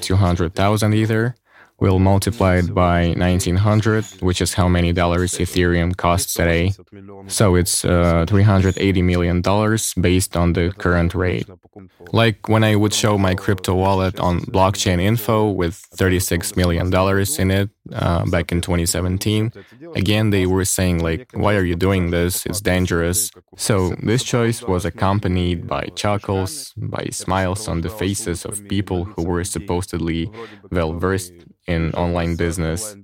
200,000 Ether. We'll multiply it by 1900, which is how many dollars Ethereum costs today. So it's uh, 380 million dollars based on the current rate. Like when I would show my crypto wallet on blockchain info with 36 million dollars in it uh, back in 2017, again they were saying like, "Why are you doing this? It's dangerous." So this choice was accompanied by chuckles, by smiles on the faces of people who were supposedly well versed in online business,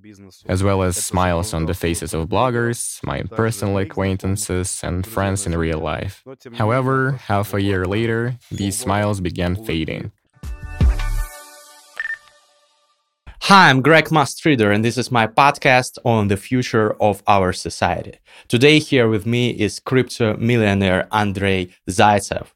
as well as smiles on the faces of bloggers, my personal acquaintances, and friends in real life. However, half a year later, these smiles began fading. Hi, I'm Greg Mustreader, and this is my podcast on the future of our society. Today, here with me is crypto millionaire Andrei Zaitsev.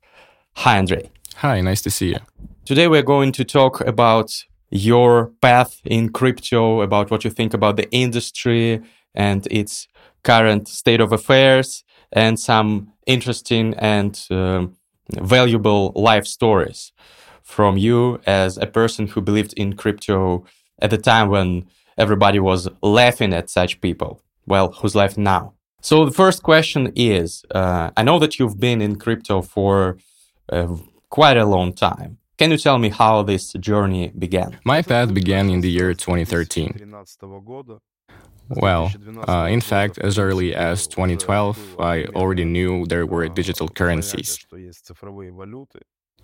Hi, Andrei. Hi, nice to see you. Today, we're going to talk about your path in crypto, about what you think about the industry and its current state of affairs, and some interesting and uh, valuable life stories from you as a person who believed in crypto at the time when everybody was laughing at such people. Well, who's left now? So the first question is uh, I know that you've been in crypto for uh, quite a long time. Can you tell me how this journey began? My path began in the year 2013. Well, uh, in fact, as early as 2012, I already knew there were digital currencies.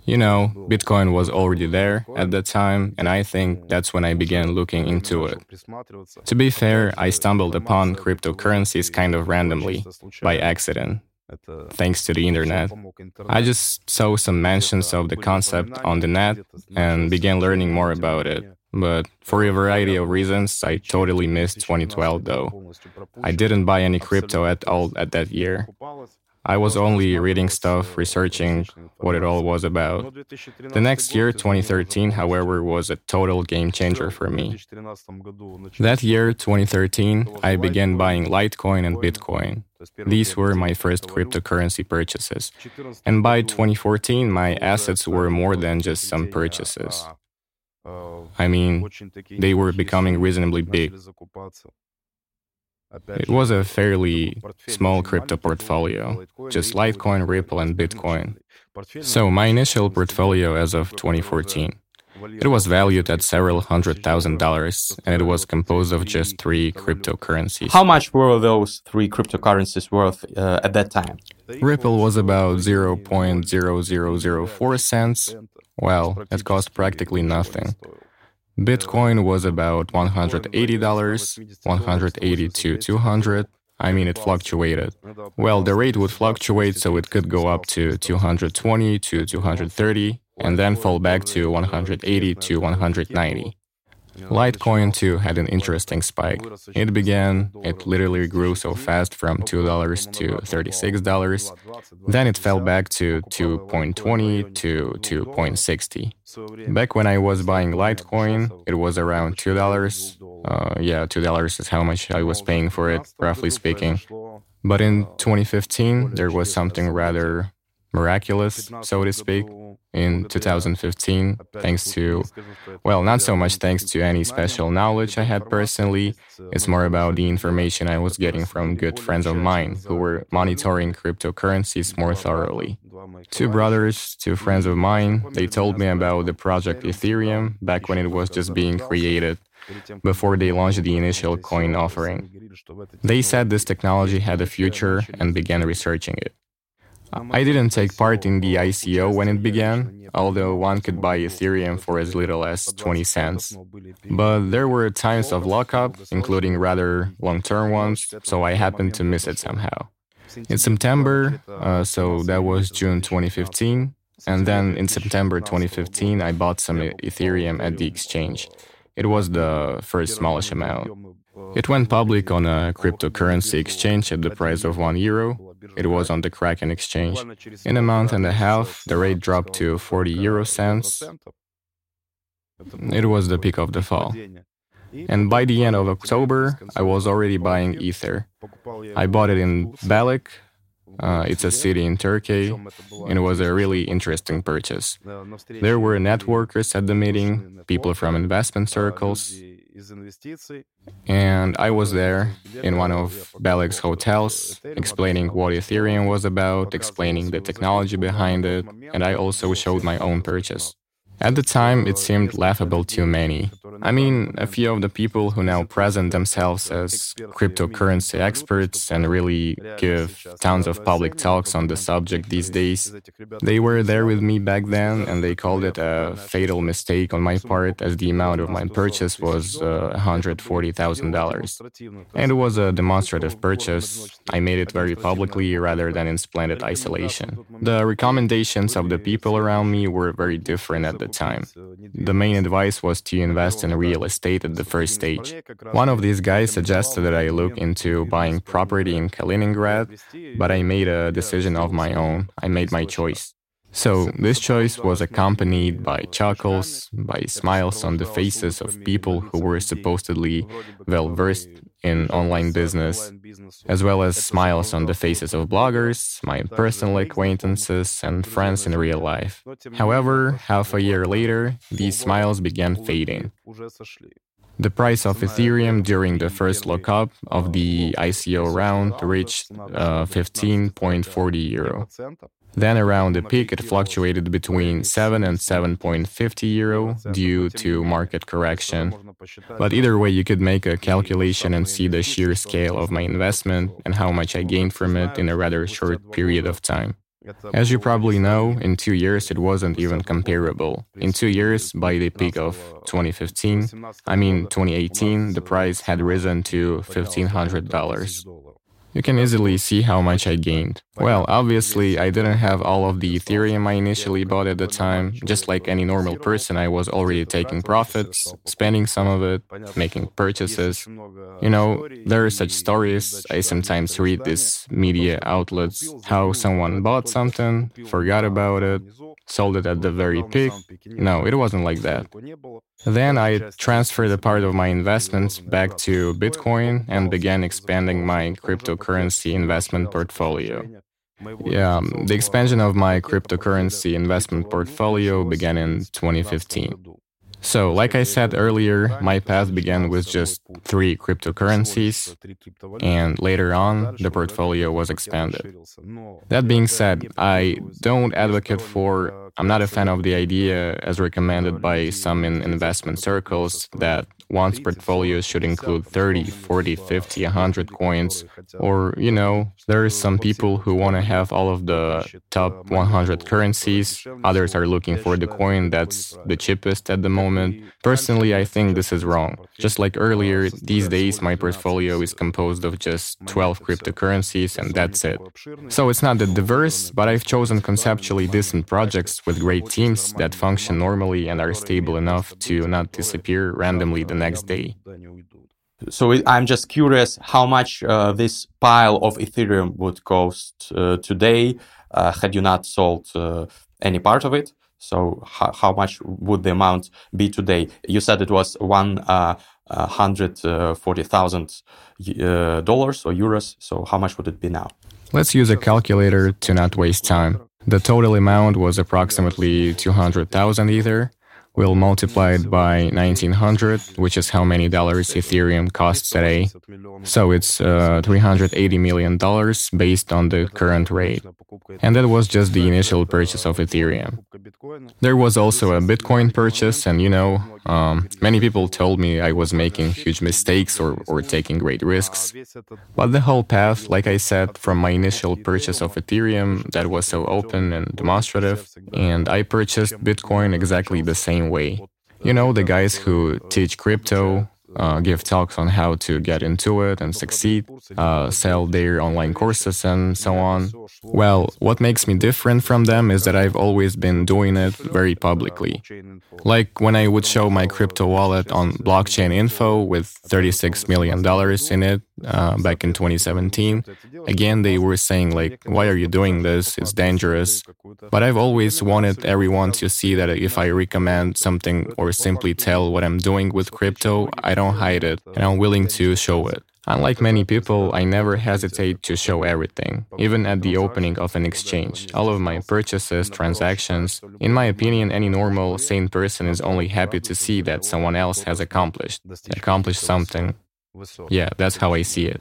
You know, Bitcoin was already there at that time, and I think that's when I began looking into it. To be fair, I stumbled upon cryptocurrencies kind of randomly, by accident thanks to the internet. I just saw some mentions of the concept on the net and began learning more about it. But for a variety of reasons, I totally missed 2012 though. I didn't buy any crypto at all at that year. I was only reading stuff, researching what it all was about. The next year, 2013, however, was a total game changer for me. That year, 2013, I began buying Litecoin and Bitcoin. These were my first cryptocurrency purchases. And by 2014, my assets were more than just some purchases. I mean, they were becoming reasonably big. It was a fairly small crypto portfolio, just Litecoin, Ripple, and Bitcoin. So my initial portfolio as of 2014. It was valued at several hundred thousand dollars, and it was composed of just three cryptocurrencies. How much were those three cryptocurrencies worth uh, at that time? Ripple was about 0.0004 cents. Well, it cost practically nothing. Bitcoin was about $180, 180 to 200. I mean, it fluctuated. Well, the rate would fluctuate, so it could go up to 220 to 230 and then fall back to 180 to 190. Litecoin too had an interesting spike. It began, it literally grew so fast from $2 to $36. Then it fell back to 2.20 to 2.60. Back when I was buying Litecoin, it was around $2. Uh, yeah, $2 is how much I was paying for it, roughly speaking. But in 2015, there was something rather miraculous, so to speak in 2015, thanks to, well, not so much thanks to any special knowledge I had personally. It's more about the information I was getting from good friends of mine who were monitoring cryptocurrencies more thoroughly. Two brothers, two friends of mine, they told me about the project Ethereum back when it was just being created before they launched the initial coin offering. They said this technology had a future and began researching it. I didn't take part in the ICO when it began, although one could buy Ethereum for as little as 20 cents. But there were times of lockup, including rather long term ones, so I happened to miss it somehow. In September, uh, so that was June 2015, and then in September 2015, I bought some Ethereum at the exchange. It was the first smallish amount. It went public on a cryptocurrency exchange at the price of 1 euro, it was on the Kraken exchange. In a month and a half, the rate dropped to 40 euro cents. It was the peak of the fall. And by the end of October, I was already buying Ether. I bought it in Belek, Uh, it's a city in Turkey, and it was a really interesting purchase. There were networkers at the meeting, people from investment circles, and I was there in one of Belek's hotels, explaining what Ethereum was about, explaining the technology behind it, and I also showed my own purchase. At the time, it seemed laughable to many. I mean, a few of the people who now present themselves as cryptocurrency experts and really give tons of public talks on the subject these days, they were there with me back then and they called it a fatal mistake on my part as the amount of my purchase was uh, $140,000. And it was a demonstrative purchase. I made it very publicly rather than in splendid isolation. The recommendations of the people around me were very different at the time. The main advice was to invest in real estate at the first stage. One of these guys suggested that I look into buying property in Kaliningrad, but I made a decision of my own. I made my choice. So, this choice was accompanied by chuckles, by smiles on the faces of people who were supposedly well versed in online business, as well as smiles on the faces of bloggers, my personal acquaintances, and friends in real life. However, half a year later, these smiles began fading. The price of Ethereum during the first lockup of the ICO round reached uh, 15.40 euro. Then around the peak, it fluctuated between 7 and 7.50 euro due to market correction. But either way, you could make a calculation and see the sheer scale of my investment and how much I gained from it in a rather short period of time. As you probably know, in two years it wasn't even comparable. In two years, by the peak of 2015, I mean 2018, the price had risen to $1,500. You can easily see how much I gained. Well, obviously, I didn't have all of the Ethereum I initially bought at the time. Just like any normal person, I was already taking profits, spending some of it, making purchases. You know, there are such stories. I sometimes read these media outlets how someone bought something, forgot about it, sold it at the very peak. No, it wasn't like that. Then I transferred a part of my investments back to Bitcoin and began expanding my cryptocurrency investment portfolio. Yeah, the expansion of my cryptocurrency investment portfolio began in 2015. So, like I said earlier, my path began with just three cryptocurrencies, and later on, the portfolio was expanded. That being said, I don't advocate for, I'm not a fan of the idea, as recommended by some in investment circles, that one's portfolio should include 30, 40, 50, 100 coins. Or, you know, there are some people who want to have all of the top 100 currencies. Others are looking for the coin that's the cheapest at the moment. Personally, I think this is wrong. Just like earlier, these days my portfolio is composed of just 12 cryptocurrencies and that's it. So it's not that diverse, but I've chosen conceptually decent projects with great teams that function normally and are stable enough to not disappear randomly the next day. So I'm just curious how much uh, this pile of Ethereum would cost uh, today uh, had you not sold uh, any part of it. So how, how much would the amount be today? You said it was one uh, hundred forty thousand uh, dollars or euros. So how much would it be now? Let's use a calculator to not waste time. The total amount was approximately 200,000 Ether we'll multiply it by 1900, which is how many dollars Ethereum costs today. So it's uh, $380 million based on the current rate. And that was just the initial purchase of Ethereum. There was also a Bitcoin purchase, and you know, um, many people told me I was making huge mistakes or, or taking great risks. But the whole path, like I said, from my initial purchase of Ethereum, that was so open and demonstrative, and I purchased Bitcoin exactly the same way. You know, the guys who teach crypto, uh, give talks on how to get into it and succeed, uh, sell their online courses, and so on. Well, what makes me different from them is that I've always been doing it very publicly. Like when I would show my crypto wallet on blockchain info with $36 million in it uh, back in 2017, again, they were saying, like, why are you doing this? It's dangerous. But I've always wanted everyone to see that if I recommend something or simply tell what I'm doing with crypto, I don't hide it, and I'm willing to show it. Unlike many people, I never hesitate to show everything, even at the opening of an exchange. All of my purchases, transactions. In my opinion, any normal, sane person is only happy to see that someone else has accomplished, accomplished something. Yeah, that's how I see it.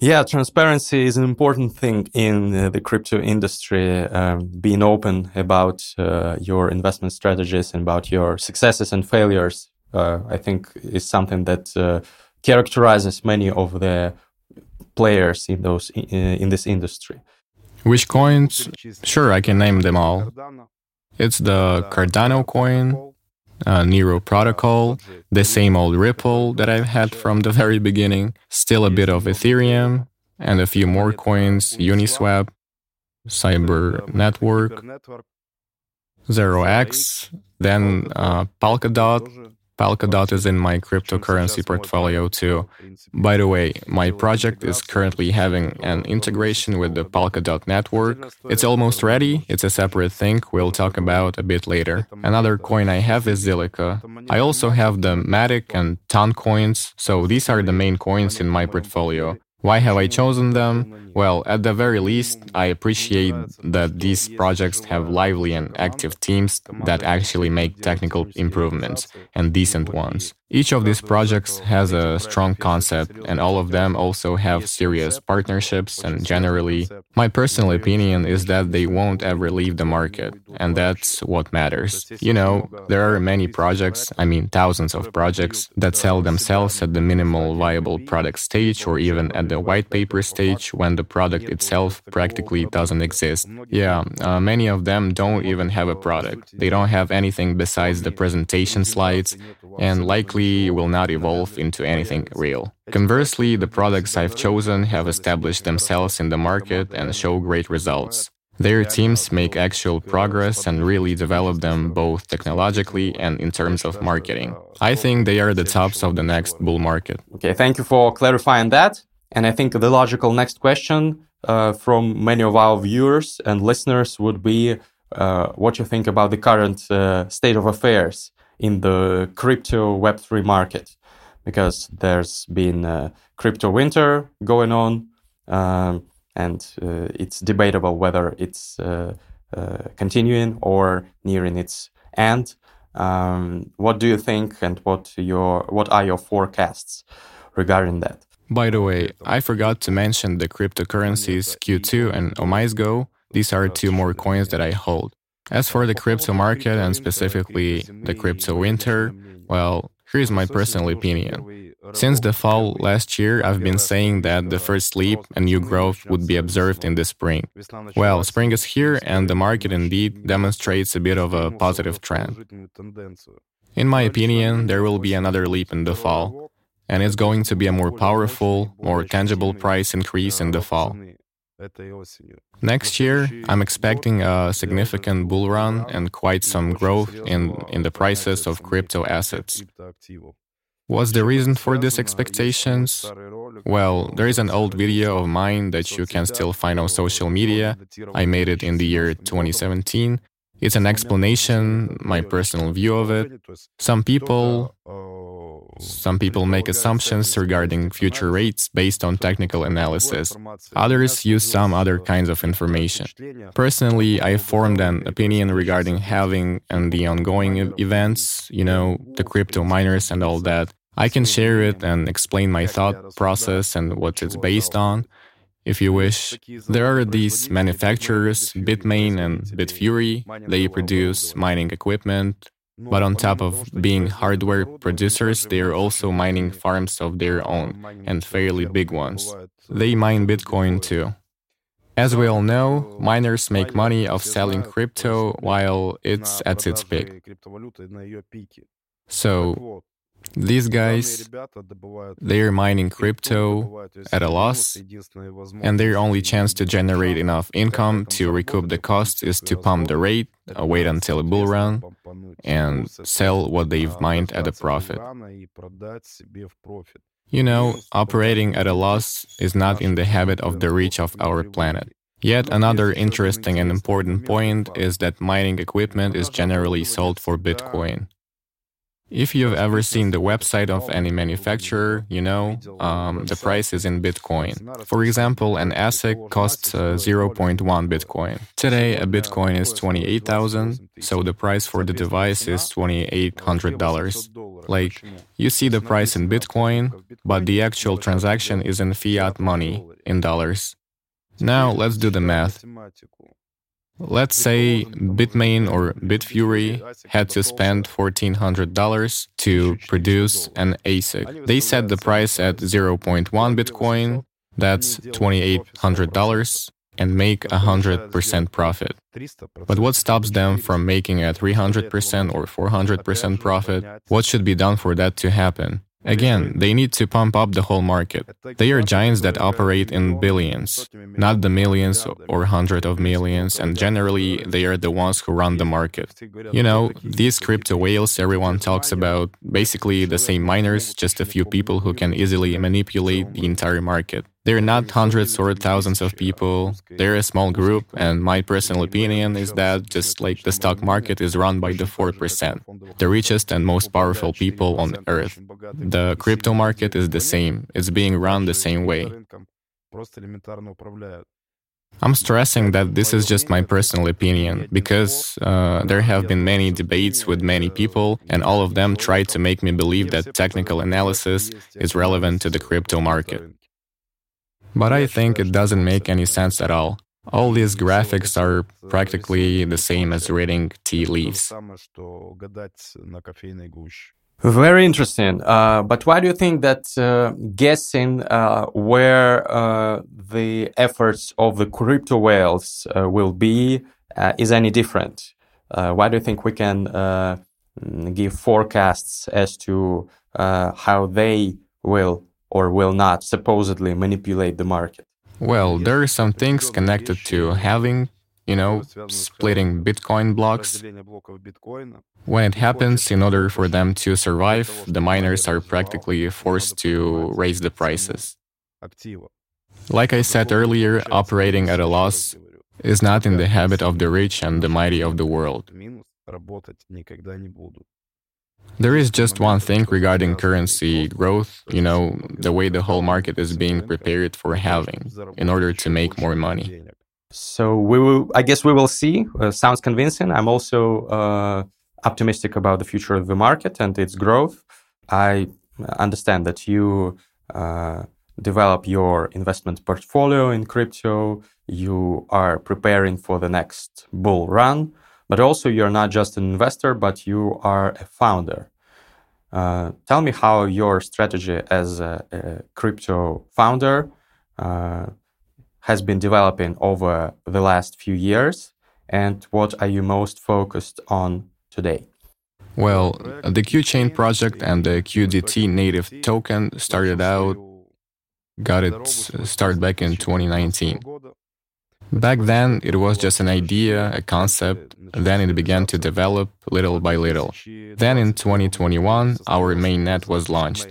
Yeah, transparency is an important thing in uh, the crypto industry. Um, being open about uh, your investment strategies and about your successes and failures, uh, I think, is something that uh, characterizes many of the players in those in, in this industry. Which coins? Sure, I can name them all. It's the Cardano coin, uh, NEAR Protocol, the same old Ripple that I've had from the very beginning, still a bit of Ethereum, and a few more coins, Uniswap, Cyber Network, Zero X, then uh, Polkadot, Polkadot is in my cryptocurrency portfolio too. By the way, my project is currently having an integration with the Polkadot network. It's almost ready. It's a separate thing we'll talk about a bit later. Another coin I have is Zilliqa. I also have the Matic and Ton coins, so these are the main coins in my portfolio. Why have I chosen them? Well, at the very least, I appreciate that these projects have lively and active teams that actually make technical improvements, and decent ones. Each of these projects has a strong concept, and all of them also have serious partnerships. And generally, my personal opinion is that they won't ever leave the market, and that's what matters. You know, there are many projects, I mean, thousands of projects, that sell themselves at the minimal viable product stage or even at the white paper stage when the product itself practically doesn't exist. Yeah, uh, many of them don't even have a product. They don't have anything besides the presentation slides, and likely will not evolve into anything real. Conversely, the products I've chosen have established themselves in the market and show great results. Their teams make actual progress and really develop them both technologically and in terms of marketing. I think they are the tops of the next bull market. Okay, thank you for clarifying that. And I think the logical next question uh, from many of our viewers and listeners would be uh, what you think about the current uh, state of affairs in the crypto Web3 market because there's been a crypto winter going on, um, and uh, it's debatable whether it's uh, uh, continuing or nearing its end. Um, what do you think, and what your what are your forecasts regarding that? By the way, I forgot to mention the cryptocurrencies Q2 and OmiseGO. These are two more coins that I hold. As for the crypto market and specifically the crypto winter, well, here's my personal opinion. Since the fall last year, I've been saying that the first leap and new growth would be observed in the spring. Well, spring is here, and the market indeed demonstrates a bit of a positive trend. In my opinion, there will be another leap in the fall, and it's going to be a more powerful, more tangible price increase in the fall. Next year, I'm expecting a significant bull run and quite some growth in, in the prices of crypto assets. What's the reason for these expectations? Well, there is an old video of mine that you can still find on social media. I made it in the year 2017. It's an explanation, my personal view of it. Some people some people make assumptions regarding future rates based on technical analysis. Others use some other kinds of information. Personally, I formed an opinion regarding halving and the ongoing events, you know, the crypto miners and all that. I can share it and explain my thought process and what it's based on. If you wish, there are these manufacturers, Bitmain and Bitfury. They produce mining equipment, but on top of being hardware producers, they are also mining farms of their own, and fairly big ones. They mine Bitcoin too. As we all know, miners make money off selling crypto while it's at its peak. So, these guys, they're mining crypto at a loss, and their only chance to generate enough income to recoup the cost is to pump the rate, uh, wait until a bull run, and sell what they've mined at a profit. You know, operating at a loss is not in the habit of the reach of our planet. Yet another interesting and important point is that mining equipment is generally sold for Bitcoin. If you've ever seen the website of any manufacturer, you know um, the price is in Bitcoin. For example, an ASIC costs uh, 0.1 Bitcoin. Today, a Bitcoin is 28,000, so the price for the device is $2,800. Like, you see the price in Bitcoin, but the actual transaction is in fiat money, in dollars. Now, let's do the math. Let's say Bitmain or Bitfury had to spend $1,400 to produce an ASIC. They set the price at 0.1 Bitcoin, that's $2,800, and make a 100% profit. But what stops them from making a 300% or 400% profit? What should be done for that to happen? Again, they need to pump up the whole market. They are giants that operate in billions, not the millions or hundreds of millions, and generally they are the ones who run the market. You know, these crypto whales everyone talks about, basically the same miners, just a few people who can easily manipulate the entire market. They're not hundreds or thousands of people. They're a small group, and my personal opinion is that just like the stock market is run by the 4%, the richest and most powerful people on earth. The crypto market is the same, it's being run the same way. I'm stressing that this is just my personal opinion because uh, there have been many debates with many people, and all of them try to make me believe that technical analysis is relevant to the crypto market. But I think it doesn't make any sense at all. All these graphics are practically the same as reading tea leaves. Very interesting. Uh, but why do you think that uh, guessing uh, where uh, the efforts of the crypto whales uh, will be uh, is any different? why do you think we can give forecasts as to how they will or will not supposedly manipulate the market? Well, there are some things connected to halving, you know, splitting Bitcoin blocks. When it happens, in order for them to survive, the miners are practically forced to raise the prices. Like I said earlier, operating at a loss is not in the habit of the rich and the mighty of the world. There is just one thing regarding currency growth, you know, the way the whole market is being prepared for halving in order to make more money. So we will, I guess we will see. Uh, sounds convincing. I'm also uh, optimistic about the future of the market and its growth. I understand that you uh, develop your investment portfolio in crypto. You are preparing for the next bull run but also you're not just an investor, but you are a founder. Uh, tell me how your strategy as a, a crypto founder uh, has been developing over the last few years, and what are you most focused on today? Well, the QChain project and the QDT native token started out, got its start back in 2019. Back then, it was just an idea, a concept, then it began to develop little by little. Then in 2021, our mainnet was launched.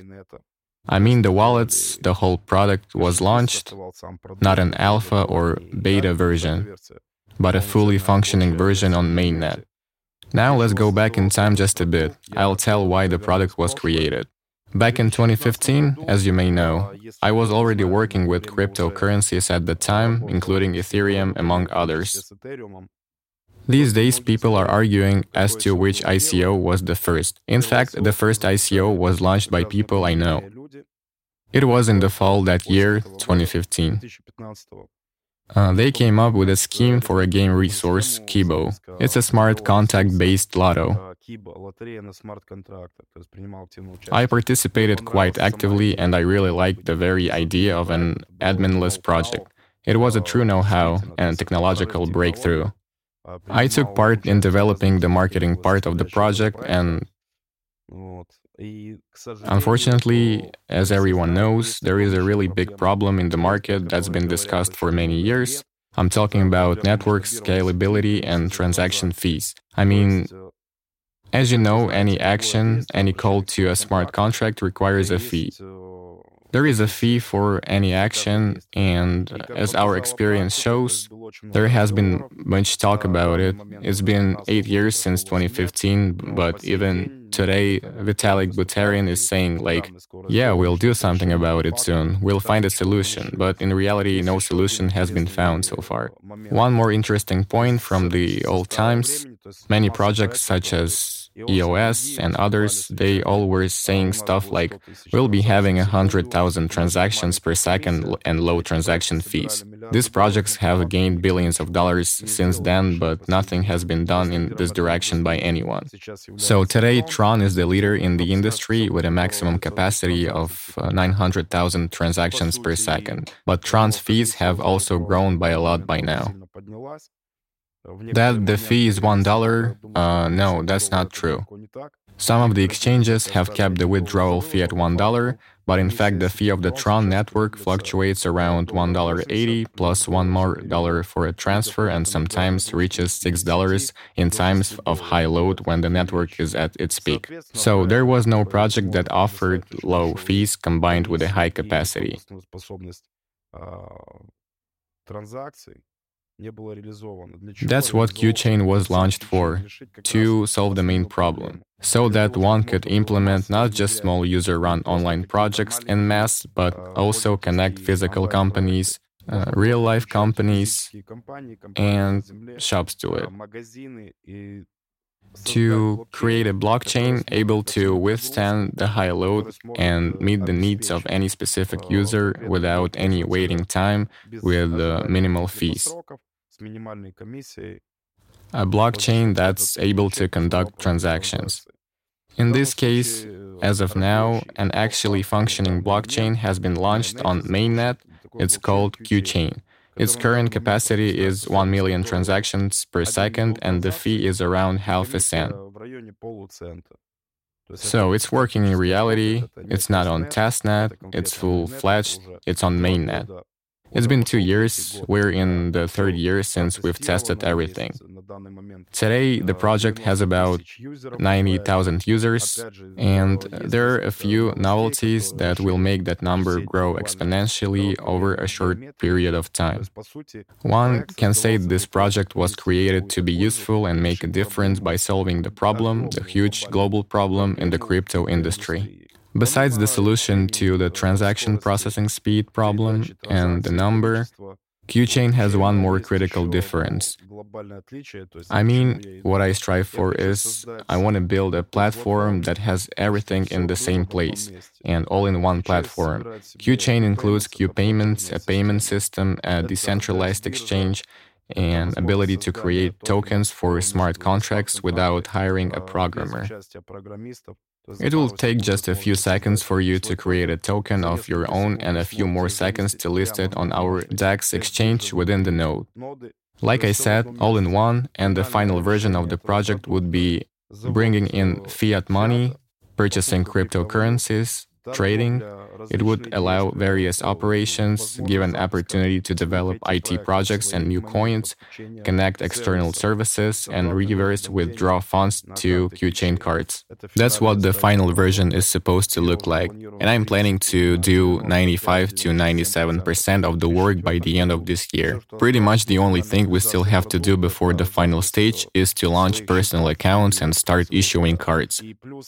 I mean, the wallets, the whole product was launched, not an alpha or beta version, but a fully functioning version on mainnet. Now let's go back in time just a bit. I'll tell why the product was created. Back in 2015, as you may know, I was already working with cryptocurrencies at the time, including Ethereum, among others. These days, people are arguing as to which ICO was the first. In fact, the first ICO was launched by people I know. It was in the fall that year, 2015. Uh, they came up with a scheme for a game resource, Kibo. It's a smart contract based lotto. I participated quite actively and I really liked the very idea of an adminless project. It was a true know how and technological breakthrough. I took part in developing the marketing part of the project and Unfortunately, as everyone knows, there is a really big problem in the market that's been discussed for many years. I'm talking about network scalability and transaction fees. I mean, as you know, any action, any call to a smart contract requires a fee. There is a fee for any action, and as our experience shows, there has been much talk about it. It's been eight years since 2015, but even today Vitalik Buterin is saying like, yeah, we'll do something about it soon. We'll find a solution, but in reality no solution has been found so far. One more interesting point from the old times, many projects such as EOS and others, they all were saying stuff like, we'll be having 100,000 transactions per second and low transaction fees. These projects have gained billions of dollars since then, but nothing has been done in this direction by anyone. So today, Tron is the leader in the industry with a maximum capacity of uh, 900,000 transactions per second. But Tron's fees have also grown by a lot by now. That the fee is $1? Uh, no, that's not true. Some of the exchanges have kept the withdrawal fee at $1, but in fact the fee of the Tron network fluctuates around $1.80 plus one more dollar for a transfer and sometimes reaches $6 in times of high load when the network is at its peak. So there was no project that offered low fees combined with a high capacity. That's what QChain was launched for, to solve the main problem, so that one could implement not just small user run online projects en masse, but also connect physical companies, uh, real life companies, and shops to it to create a blockchain able to withstand the high load and meet the needs of any specific user without any waiting time with minimal fees. A blockchain that's able to conduct transactions. In this case, as of now, an actually functioning blockchain has been launched on mainnet. It's called QChain. Its current capacity is 1 million transactions per second, and the fee is around half a cent. So it's working in reality, it's not on testnet, it's full fledged, it's on mainnet. It's been two years. We're in the third year since we've tested everything. Today, the project has about 90,000 users, and there are a few novelties that will make that number grow exponentially over a short period of time. One can say this project was created to be useful and make a difference by solving the problem, the huge global problem in the crypto industry. Besides the solution to the transaction processing speed problem and the number, QChain has one more critical difference. I mean, what I strive for is I want to build a platform that has everything in the same place and all in one platform. QChain includes Q payments, a payment system, a decentralized exchange, and ability to create tokens for smart contracts without hiring a programmer. It will take just a few seconds for you to create a token of your own and a few more seconds to list. It on our DEX exchange within the node. Like I said, all in one, and the final version of the project would be bringing in fiat money, purchasing cryptocurrencies, trading, it would allow various operations, give an opportunity to develop IT projects and new coins, connect external services, and reverse withdraw funds to QChain cards. That's what the final version is supposed to look like, and I'm planning to do 95 to 97% of the work by the end of this year. Pretty much the only thing we still have to do before the final stage is to launch personal accounts and start issuing cards.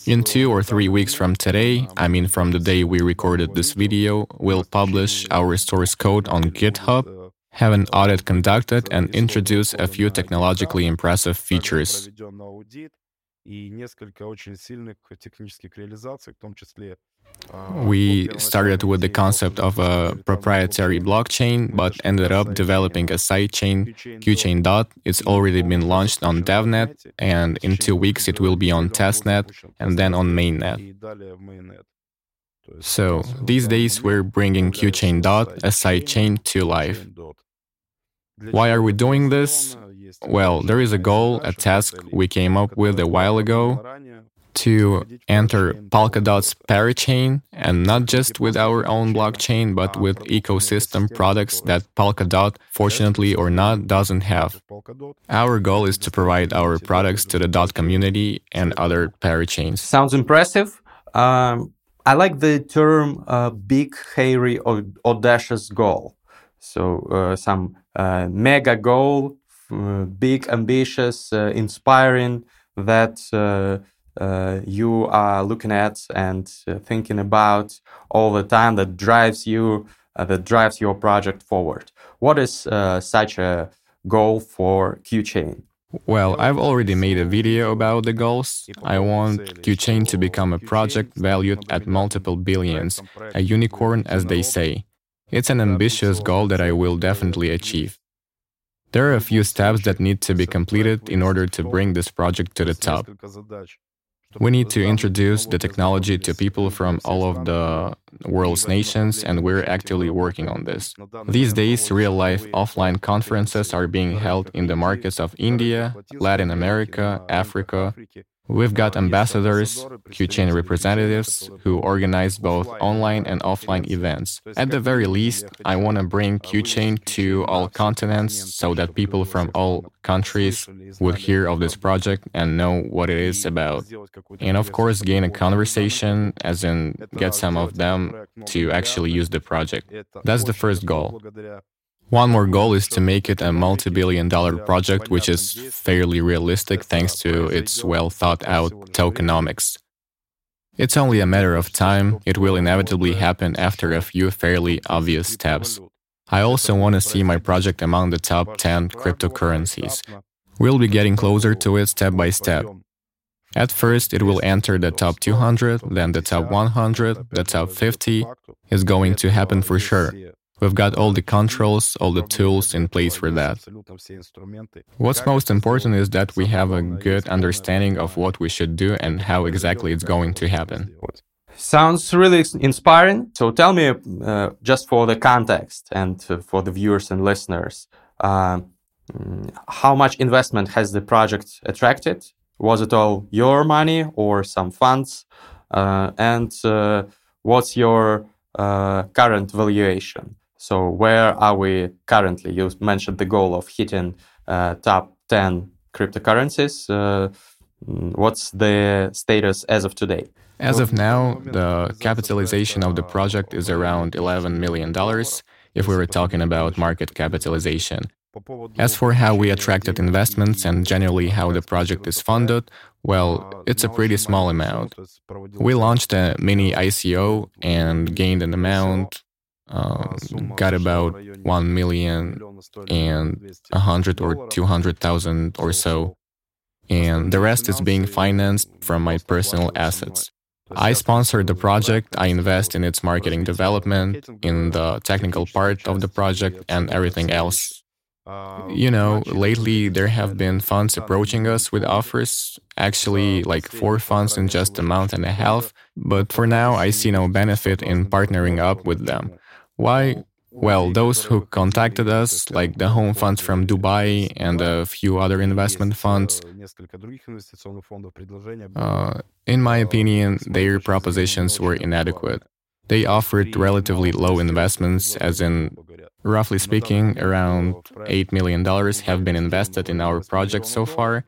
In two or three weeks from today, I mean from the day we recorded this video, we'll publish our source code on GitHub, have an audit conducted, and introduce a few technologically impressive features. We started with the concept of a proprietary blockchain, but ended up developing a sidechain, QChain Dot. It's already been launched on DevNet, and in two weeks it will be on testnet and then on mainnet. So these days we're bringing QChain Dot, a sidechain, to life. Why are we doing this? Well, there is a goal, a task we came up with a while ago to enter Polkadot's parachain, and not just with our own blockchain, but with ecosystem products that Polkadot, fortunately or not, doesn't have. Our goal is to provide our products to the DOT community and other parachains. Sounds impressive. Um, I like the term uh, big, hairy, or audacious goal. So uh, some uh, mega goal, uh, big, ambitious, uh, inspiring that uh, you are looking at and thinking about all the time that drives you, that drives your project forward? What is such a goal for QChain? Well, I've already made a video about the goals. I want QChain to become a project valued at multiple billions, a unicorn as they say. It's an ambitious goal that I will definitely achieve. There are a few steps that need to be completed in order to bring this project to the top. We need to introduce the technology to people from all of the world's nations, and we're actively working on this. These days, real life offline conferences are being held in the markets of India, Latin America, Africa, We've got ambassadors, QChain representatives who organize both online and offline events. At the very least, I want to bring QChain to all continents so that people from all countries would hear of this project and know what it is about. And of course, gain a conversation, as in get some of them to actually use the project. That's the first goal. One more goal is to make it a multi billion dollar project, which is fairly realistic thanks to its well thought out tokenomics. It's only a matter of time, it will inevitably happen after a few fairly obvious steps. I also want to see my project among the top 10 cryptocurrencies. We'll be getting closer to it step by step. At first, it will enter the top 200, then the top 100, the top 50 is going to happen for sure. We've got all the controls, all the tools in place for that. What's most important is that we have a good understanding of what we should do and how exactly it's going to happen. Sounds really inspiring. So tell me, uh, just for the context and for the viewers and listeners, uh, how much investment has the project attracted? Was it all your money or some funds? Uh, and uh, what's your uh, current valuation? So where are we currently? You mentioned the goal of hitting uh, top 10 cryptocurrencies. Uh, what's the status as of today? As of now, the capitalization of the project is around $11 million if we were talking about market capitalization. As for how we attracted investments and generally how the project is funded, well, it's a pretty small amount. We launched a mini ICO and gained an amount um, got about 1 million and 100 or 200,000 or so. And the rest is being financed from my personal assets. I sponsor the project, I invest in its marketing development, in the technical part of the project, and everything else. You know, lately there have been funds approaching us with offers, actually, like four funds in just a month and a half, but for now I see no benefit in partnering up with them. Why? Well, those who contacted us, like the home funds from Dubai and a few other investment funds, uh, in my opinion, their propositions were inadequate. They offered relatively low investments, as in, roughly speaking, around $8 million have been invested in our project so far,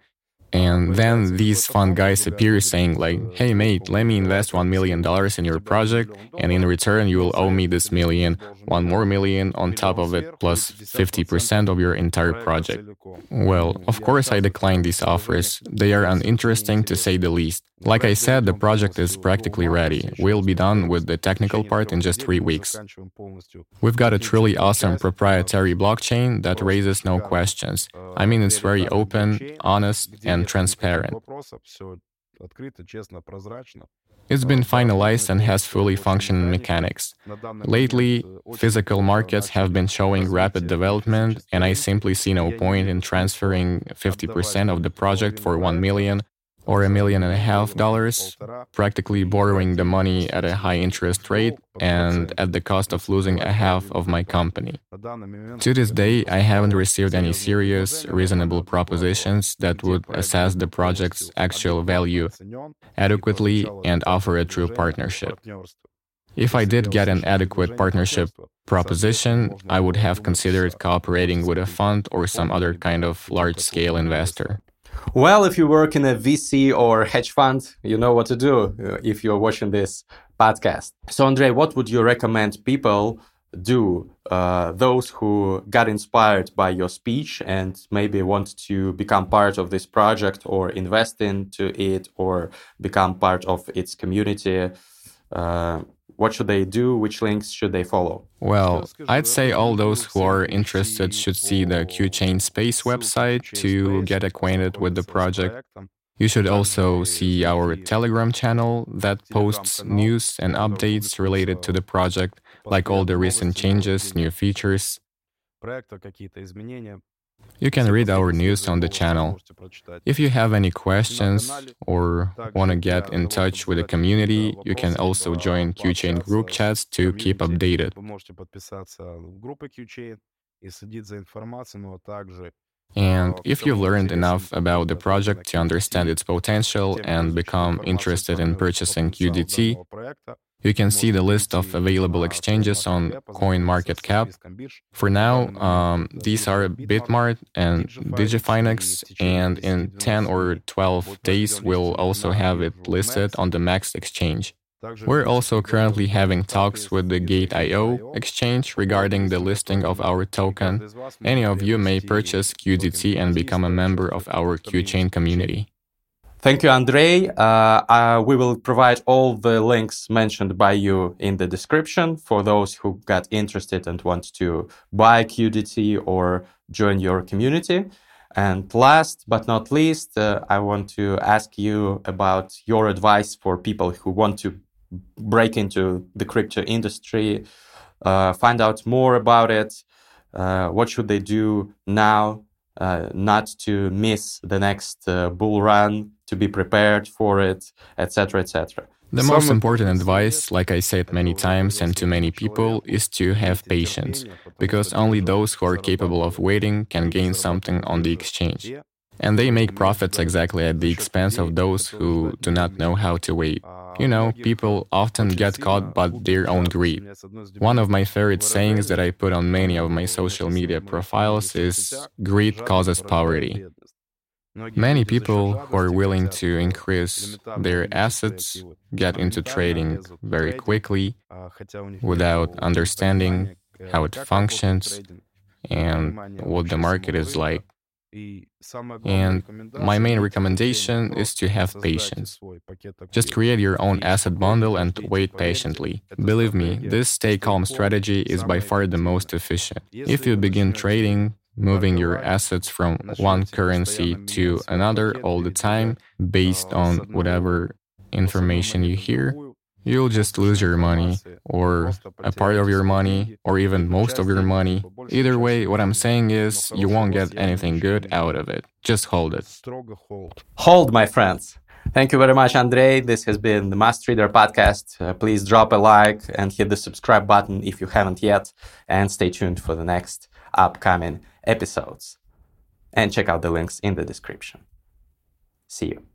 and then these fund guys appear saying like, hey mate, let me invest $1 million in your project and in return you will owe me this million, one more million on top of it, plus 50% of your entire project. Well, of course I declined these offers. They are uninteresting to say the least. Like I said, the project is practically ready. We'll be done with the technical part in just three weeks. We've got a truly awesome proprietary blockchain that raises no questions. I mean, it's very open, honest, and transparent. It's been finalized and has fully functioning mechanics. Lately, physical markets have been showing rapid development, and I simply see no point in transferring 50% of the project for 1 million or a million and a half dollars, practically borrowing the money at a high interest rate and at the cost of losing a half of my company. To this day, I haven't received any serious, reasonable propositions that would assess the project's actual value adequately and offer a true partnership. If I did get an adequate partnership proposition, I would have considered cooperating with a fund or some other kind of large scale investor. Well, if you work in a VC or hedge fund, you know what to do uh, if you're watching this podcast. So, Andrei, what would you recommend people do uh, those who got inspired by your speech and maybe want to become part of this project or invest into it or become part of its community? Uh, what should they do? Which links should they follow? Well, I'd say all those who are interested should see the QChain Space website to get acquainted with the project. You should also see our Telegram channel that posts news and updates related to the project, like all the recent changes, new features. You can read our news on the channel. If you have any questions or want to get in touch with the community, you can also join QChain group chats to keep updated. And if you've learned enough about the project to understand its potential and become interested in purchasing QDT, you can see the list of available exchanges on CoinMarketCap. For now, um, these are Bitmart and DigiFinex, and in 10 or 12 days, we'll also have it listed on the Max exchange. We're also currently having talks with the Gate.io exchange regarding the listing of our token. Any of you may purchase QDT and become a member of our QChain community. Thank you, Andrei. Uh, uh, we will provide all the links mentioned by you in the description for those who got interested and want to buy QDT or join your community. And last but not least, uh, I want to ask you about your advice for people who want to break into the crypto industry, uh, find out more about it. Uh, what should they do now uh, not to miss the next uh, bull run, to be prepared for it, etc., etc. The Some most important advice, like I said many times and to many people, is to have patience, because only those who are capable of waiting can gain something on the exchange. And they make profits exactly at the expense of those who do not know how to wait. You know, people often get caught by their own greed. One of my favorite sayings that I put on many of my social media profiles is greed causes poverty. Many people who are willing to increase their assets get into trading very quickly without understanding how it functions and what the market is like. And my main recommendation is to have patience. Just create your own asset bundle and wait patiently. Believe me, this stay calm strategy is by far the most efficient. If you begin trading, moving your assets from one currency to another all the time based on whatever information you hear, you'll just lose your money, or a part of your money, or even most of your money. Either way, what I'm saying is you won't get anything good out of it. Just hold it. Hold, my friends. Thank you very much, Andrei. This has been the Must Reader podcast. Uh, please drop a like and hit the subscribe button if you haven't yet, and stay tuned for the next upcoming episodes. And check out the links in the description. See you.